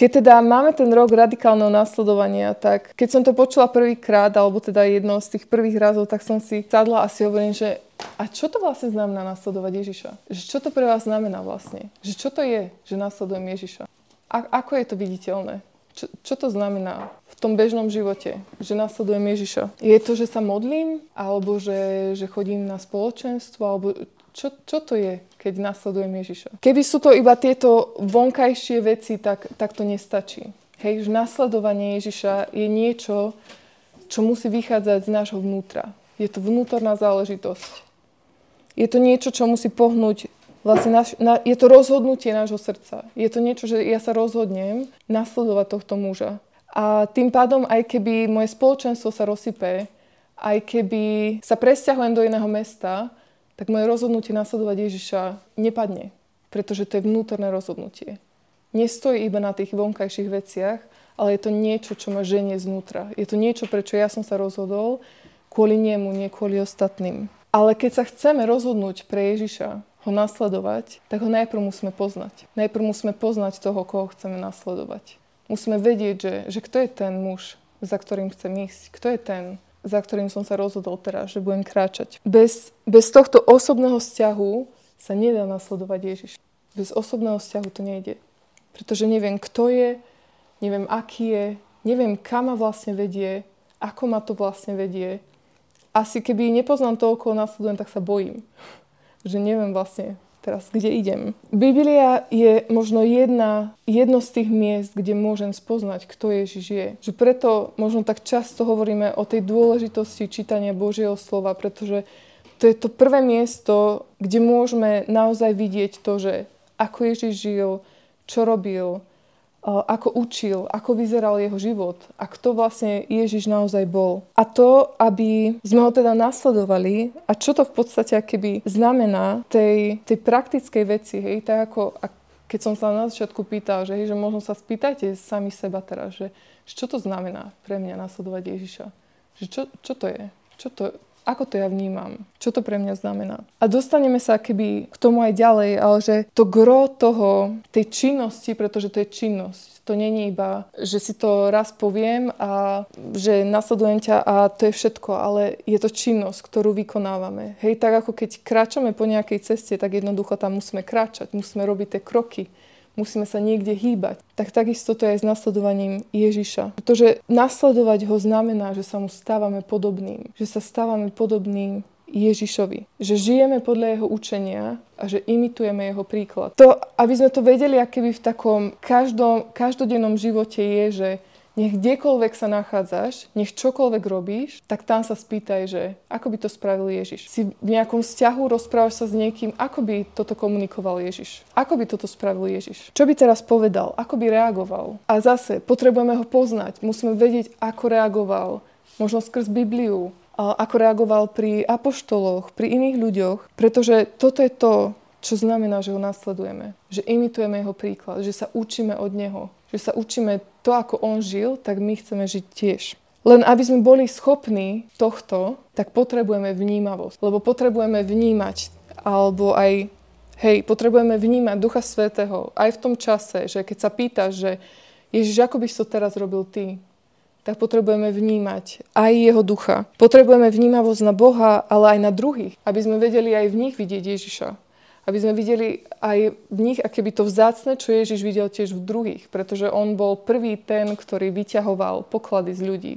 Keď teda máme ten rok radikálneho nasledovania, tak keď som to počula prvýkrát, alebo teda jedno z tých prvých razov, tak som si sadla a si hovorím, že a čo to vlastne znamená nasledovať Ježiša? Že čo to pre vás znamená vlastne? Že čo to je, že nasledujem Ježiša? A ako je to viditeľné? Čo, čo to znamená v tom bežnom živote, že nasledujem Ježiša? Je to, že sa modlím? Alebo že, že chodím na spoločenstvo? Alebo čo, čo to je, keď nasledujem Ježiša? Keby sú to iba tieto vonkajšie veci, tak, tak to nestačí. Hej, že nasledovanie Ježiša je niečo, čo musí vychádzať z nášho vnútra. Je to vnútorná záležitosť. Je to niečo, čo musí pohnúť Vlastne naš, na, je to rozhodnutie nášho srdca. Je to niečo, že ja sa rozhodnem nasledovať tohto muža. A tým pádom, aj keby moje spoločenstvo sa rozsype, aj keby sa presťahujem do iného mesta, tak moje rozhodnutie nasledovať Ježiša nepadne, pretože to je vnútorné rozhodnutie. Nestojí iba na tých vonkajších veciach, ale je to niečo, čo ma ženie znútra. Je to niečo, prečo ja som sa rozhodol, kvôli nemu, nie kvôli ostatným. Ale keď sa chceme rozhodnúť pre Ježiša, ho nasledovať, tak ho najprv musíme poznať. Najprv musíme poznať toho, koho chceme nasledovať. Musíme vedieť, že, že kto je ten muž, za ktorým chcem ísť. Kto je ten, za ktorým som sa rozhodol teraz, že budem kráčať. Bez, bez tohto osobného vzťahu sa nedá nasledovať Ježiš. Bez osobného vzťahu to nejde. Pretože neviem, kto je, neviem, aký je, neviem, kam ma vlastne vedie, ako ma to vlastne vedie. Asi keby nepoznám toľko, nasledujem, tak sa bojím. Že neviem vlastne, teraz, kde idem. Biblia je možno jedna, jedno z tých miest, kde môžem spoznať, kto Ježiš je. Že preto možno tak často hovoríme o tej dôležitosti čítania Božieho slova, pretože to je to prvé miesto, kde môžeme naozaj vidieť to, že ako Ježiš žil, čo robil, ako učil, ako vyzeral jeho život a kto vlastne Ježiš naozaj bol. A to, aby sme ho teda nasledovali a čo to v podstate keby znamená tej, tej praktickej veci, hej, tak ako keď som sa na začiatku pýtal, že, hej, že možno sa spýtajte sami seba teraz, že, čo to znamená pre mňa nasledovať Ježiša. Že čo, čo to je? Čo to, ako to ja vnímam, čo to pre mňa znamená. A dostaneme sa keby k tomu aj ďalej, ale že to gro toho, tej činnosti, pretože to je činnosť, to není iba, že si to raz poviem a že nasledujem ťa a to je všetko, ale je to činnosť, ktorú vykonávame. Hej, tak ako keď kráčame po nejakej ceste, tak jednoducho tam musíme kráčať, musíme robiť tie kroky musíme sa niekde hýbať. Tak takisto to je aj s nasledovaním Ježiša. Pretože nasledovať ho znamená, že sa mu stávame podobným. Že sa stávame podobným Ježišovi. Že žijeme podľa jeho učenia a že imitujeme jeho príklad. To, aby sme to vedeli, aké by v takom každom, každodennom živote je, že nech kdekoľvek sa nachádzaš, nech čokoľvek robíš, tak tam sa spýtaj, že ako by to spravil Ježiš. Si v nejakom vzťahu, rozprávaš sa s niekým, ako by toto komunikoval Ježiš. Ako by toto spravil Ježiš. Čo by teraz povedal, ako by reagoval. A zase potrebujeme ho poznať, musíme vedieť, ako reagoval. Možno skrz Bibliu, ako reagoval pri apoštoloch, pri iných ľuďoch, pretože toto je to, čo znamená, že ho nasledujeme. Že imitujeme jeho príklad, že sa učíme od neho, že sa učíme to, ako on žil, tak my chceme žiť tiež. Len aby sme boli schopní tohto, tak potrebujeme vnímavosť. Lebo potrebujeme vnímať, alebo aj, hej, potrebujeme vnímať Ducha Svetého aj v tom čase, že keď sa pýtaš, že Ježiš, ako by si to teraz robil ty? tak potrebujeme vnímať aj jeho ducha. Potrebujeme vnímavosť na Boha, ale aj na druhých, aby sme vedeli aj v nich vidieť Ježiša. Aby sme videli aj v nich, aké by to vzácne, čo Ježiš videl tiež v druhých, pretože on bol prvý ten, ktorý vyťahoval poklady z ľudí.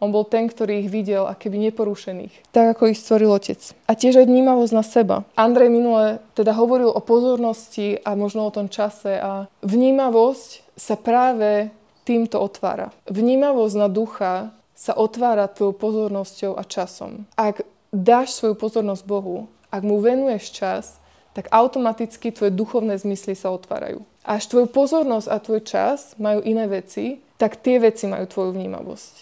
On bol ten, ktorý ich videl a keby neporušených. Tak ako ich stvoril otec. A tiež aj vnímavosť na seba. Andrej minule teda hovoril o pozornosti a možno o tom čase a vnímavosť sa práve týmto otvára. Vnímavosť na ducha sa otvára tvojou pozornosťou a časom. Ak dáš svoju pozornosť Bohu, ak mu venuješ čas, tak automaticky tvoje duchovné zmysly sa otvárajú. Až tvoju pozornosť a tvoj čas majú iné veci, tak tie veci majú tvoju vnímavosť.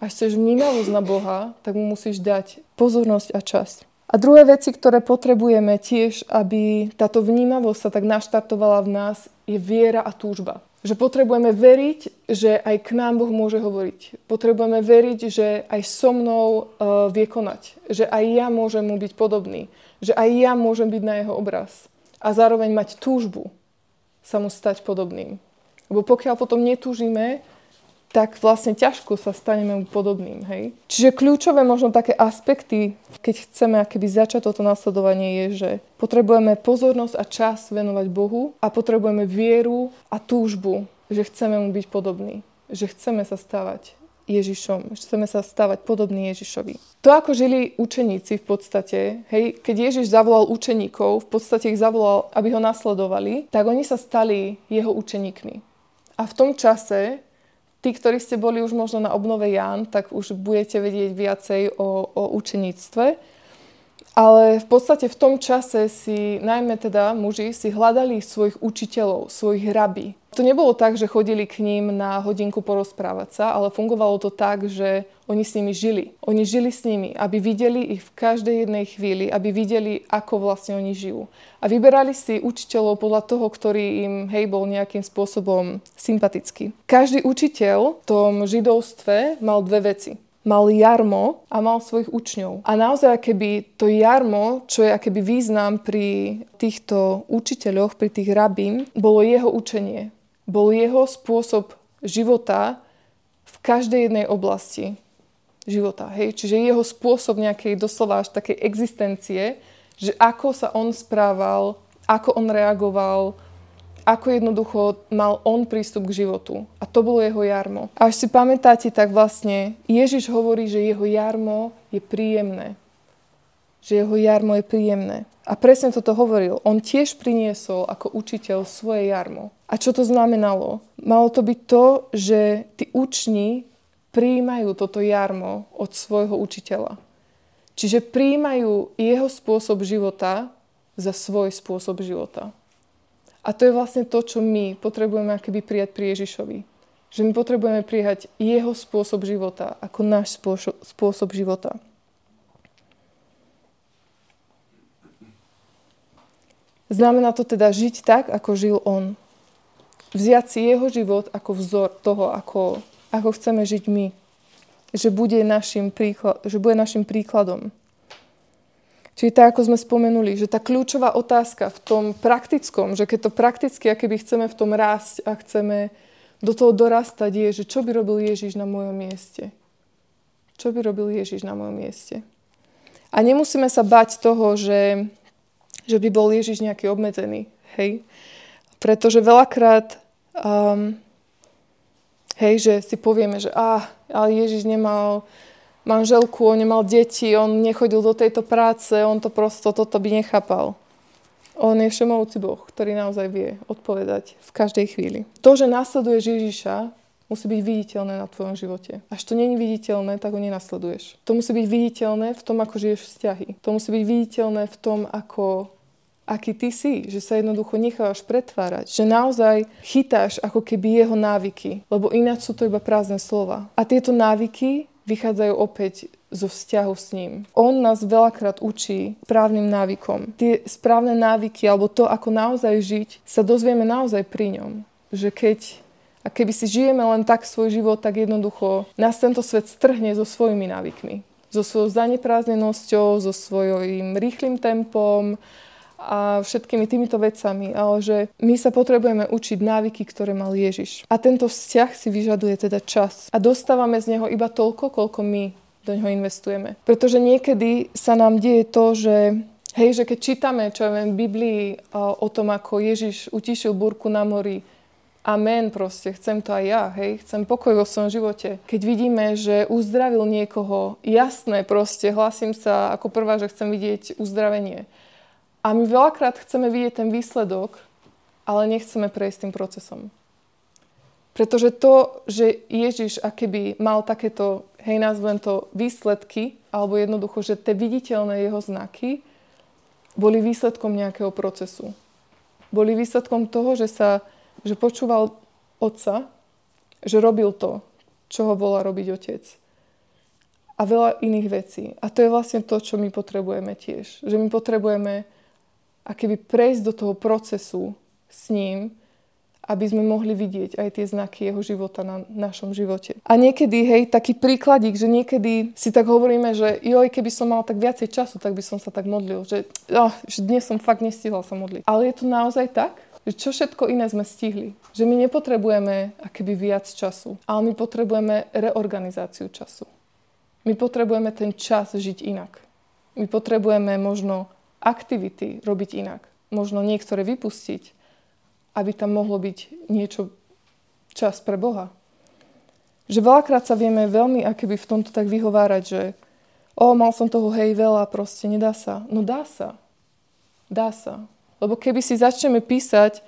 Až chceš vnímavosť na Boha, tak mu musíš dať pozornosť a čas. A druhé veci, ktoré potrebujeme tiež, aby táto vnímavosť sa tak naštartovala v nás, je viera a túžba. Že potrebujeme veriť, že aj k nám Boh môže hovoriť. Potrebujeme veriť, že aj so mnou uh, vie konať. Že aj ja môžem mu byť podobný. Že aj ja môžem byť na jeho obraz. A zároveň mať túžbu sa mu stať podobným. Lebo pokiaľ potom netúžime, tak vlastne ťažko sa staneme podobným. Hej? Čiže kľúčové možno také aspekty, keď chceme akéby začať toto nasledovanie, je, že potrebujeme pozornosť a čas venovať Bohu a potrebujeme vieru a túžbu, že chceme mu byť podobný, že chceme sa stávať Ježišom, že chceme sa stávať podobný Ježišovi. To, ako žili učeníci v podstate, hej, keď Ježiš zavolal učeníkov, v podstate ich zavolal, aby ho nasledovali, tak oni sa stali jeho učeníkmi. A v tom čase Tí, ktorí ste boli už možno na obnove Ján, tak už budete vedieť viacej o, o učeníctve. Ale v podstate v tom čase si, najmä teda muži, si hľadali svojich učiteľov, svojich rabí. To nebolo tak, že chodili k ním na hodinku porozprávať sa, ale fungovalo to tak, že oni s nimi žili. Oni žili s nimi, aby videli ich v každej jednej chvíli, aby videli, ako vlastne oni žijú. A vyberali si učiteľov podľa toho, ktorý im, hej, bol nejakým spôsobom sympatický. Každý učiteľ v tom židovstve mal dve veci mal jarmo a mal svojich učňov. A naozaj, keby to jarmo, čo je akéby význam pri týchto učiteľoch, pri tých rabín, bolo jeho učenie bol jeho spôsob života v každej jednej oblasti života. Hej? Čiže jeho spôsob nejakej doslova až takej existencie, že ako sa on správal, ako on reagoval, ako jednoducho mal on prístup k životu. A to bolo jeho jarmo. A až si pamätáte, tak vlastne Ježiš hovorí, že jeho jarmo je príjemné. Že jeho jarmo je príjemné. A presne toto hovoril. On tiež priniesol ako učiteľ svoje jarmo. A čo to znamenalo? Malo to byť to, že tí učni príjmajú toto jarmo od svojho učiteľa. Čiže príjmajú jeho spôsob života za svoj spôsob života. A to je vlastne to, čo my potrebujeme akoby prijať pri Ježišovi. Že my potrebujeme prijať jeho spôsob života ako náš spôsob života. Znamená to teda žiť tak, ako žil on. Vziať si jeho život ako vzor toho, ako, ako chceme žiť my. Že bude, našim príklad, že bude našim príkladom. Čiže tak, ako sme spomenuli, že tá kľúčová otázka v tom praktickom, že keď to prakticky, aké by chceme v tom rásť a chceme do toho dorastať, je, že čo by robil Ježiš na mojom mieste. Čo by robil Ježiš na mojom mieste. A nemusíme sa bať toho, že že by bol Ježiš nejaký obmedzený. Hej? Pretože veľakrát um, hej, že si povieme, že ah, ale Ježiš nemal manželku, on nemal deti, on nechodil do tejto práce, on to prosto toto by nechápal. On je všemovúci Boh, ktorý naozaj vie odpovedať v každej chvíli. To, že nasleduješ Ježiša, musí byť viditeľné na tvojom živote. Až to není viditeľné, tak ho nenasleduješ. To musí byť viditeľné v tom, ako žiješ vzťahy. To musí byť viditeľné v tom, ako aký ty si, že sa jednoducho nechávaš pretvárať, že naozaj chytáš ako keby jeho návyky, lebo ináč sú to iba prázdne slova. A tieto návyky vychádzajú opäť zo vzťahu s ním. On nás veľakrát učí správnym návykom. Tie správne návyky, alebo to, ako naozaj žiť, sa dozvieme naozaj pri ňom. Že keď a keby si žijeme len tak svoj život, tak jednoducho nás tento svet strhne so svojimi návykmi. So svojou zaneprázdnenosťou, so svojím rýchlým tempom, a všetkými týmito vecami, ale že my sa potrebujeme učiť návyky, ktoré mal Ježiš. A tento vzťah si vyžaduje teda čas. A dostávame z neho iba toľko, koľko my do neho investujeme. Pretože niekedy sa nám deje to, že Hej, že keď čítame, čo je v Biblii o tom, ako Ježiš utišil burku na mori, amen proste, chcem to aj ja, hej, chcem pokoj vo svojom živote. Keď vidíme, že uzdravil niekoho, jasné proste, hlasím sa ako prvá, že chcem vidieť uzdravenie. A my veľakrát chceme vidieť ten výsledok, ale nechceme prejsť tým procesom. Pretože to, že Ježiš akéby mal takéto, hej, nazvem to, výsledky, alebo jednoducho, že tie viditeľné jeho znaky boli výsledkom nejakého procesu. Boli výsledkom toho, že sa, že počúval otca, že robil to, čo ho volá robiť otec. A veľa iných vecí. A to je vlastne to, čo my potrebujeme tiež. Že my potrebujeme a keby prejsť do toho procesu s ním, aby sme mohli vidieť aj tie znaky jeho života na našom živote. A niekedy, hej, taký príkladík, že niekedy si tak hovoríme, že joj, keby som mal tak viacej času, tak by som sa tak modlil, že, oh, že dnes som fakt nestihla sa modliť. Ale je to naozaj tak? Že čo všetko iné sme stihli. Že my nepotrebujeme akéby viac času, ale my potrebujeme reorganizáciu času. My potrebujeme ten čas žiť inak. My potrebujeme možno aktivity robiť inak. Možno niektoré vypustiť, aby tam mohlo byť niečo čas pre Boha. Že veľakrát sa vieme veľmi akéby v tomto tak vyhovárať, že o, mal som toho hej veľa, proste nedá sa. No dá sa. Dá sa. Lebo keby si začneme písať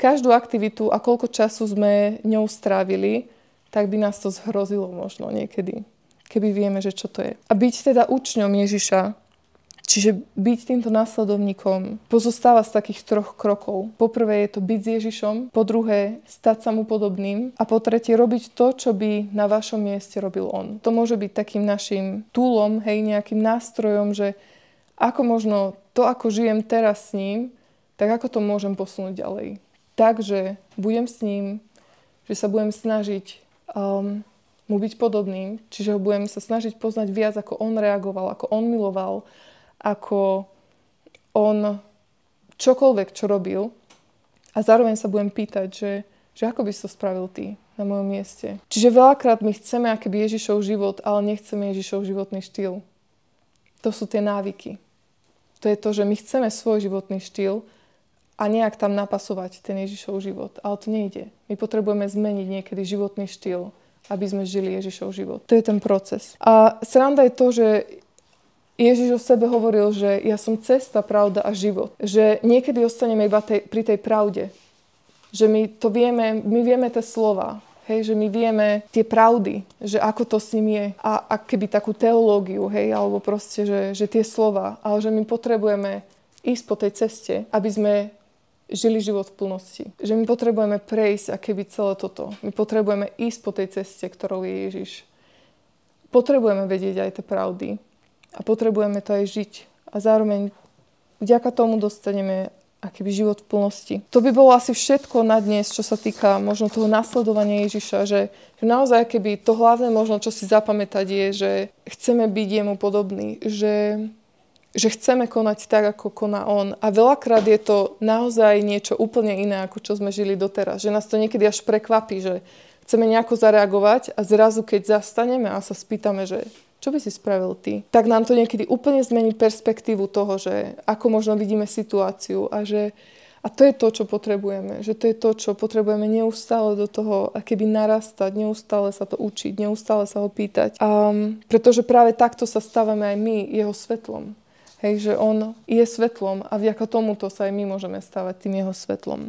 každú aktivitu a koľko času sme ňou strávili, tak by nás to zhrozilo možno niekedy, keby vieme, že čo to je. A byť teda učňom Ježiša, čiže byť týmto následovníkom, pozostáva z takých troch krokov. Poprvé je to byť s Ježišom, po druhé stať sa mu podobným a po tretie robiť to, čo by na vašom mieste robil on. To môže byť takým našim túlom, hej, nejakým nástrojom, že ako možno to, ako žijem teraz s ním, tak ako to môžem posunúť ďalej. Takže budem s ním, že sa budem snažiť um, mu byť podobným, čiže ho budem sa snažiť poznať viac, ako on reagoval, ako on miloval, ako on čokoľvek, čo robil. A zároveň sa budem pýtať, že, že ako by si to spravil ty na mojom mieste. Čiže veľakrát my chceme akéby Ježišov život, ale nechceme Ježišov životný štýl. To sú tie návyky. To je to, že my chceme svoj životný štýl a nejak tam napasovať ten Ježišov život. Ale to nejde. My potrebujeme zmeniť niekedy životný štýl, aby sme žili Ježišov život. To je ten proces. A sranda je to, že Ježiš o sebe hovoril, že ja som cesta, pravda a život. Že niekedy ostaneme iba tej, pri tej pravde. Že my to vieme, my vieme tie slova, Hej, že my vieme tie pravdy, že ako to s ním je a, a keby takú teológiu, hej, alebo proste, že, že tie slova, ale že my potrebujeme ísť po tej ceste, aby sme žili život v plnosti. Že my potrebujeme prejsť a keby celé toto. My potrebujeme ísť po tej ceste, ktorou je Ježiš. Potrebujeme vedieť aj tie pravdy a potrebujeme to aj žiť. A zároveň vďaka tomu dostaneme akýby život v plnosti. To by bolo asi všetko na dnes, čo sa týka možno toho nasledovania Ježiša, že, že naozaj keby to hlavné možno, čo si zapamätať je, že chceme byť jemu podobný, že, že chceme konať tak, ako koná on. A veľakrát je to naozaj niečo úplne iné, ako čo sme žili doteraz. Že nás to niekedy až prekvapí, že chceme nejako zareagovať a zrazu, keď zastaneme a sa spýtame, že čo by si spravil ty? Tak nám to niekedy úplne zmení perspektívu toho, že ako možno vidíme situáciu a že a to je to, čo potrebujeme. Že to je to, čo potrebujeme neustále do toho keby narastať, neustále sa to učiť, neustále sa ho pýtať. Um, pretože práve takto sa stávame aj my jeho svetlom. Hej, že on je svetlom a vďaka tomuto sa aj my môžeme stávať tým jeho svetlom.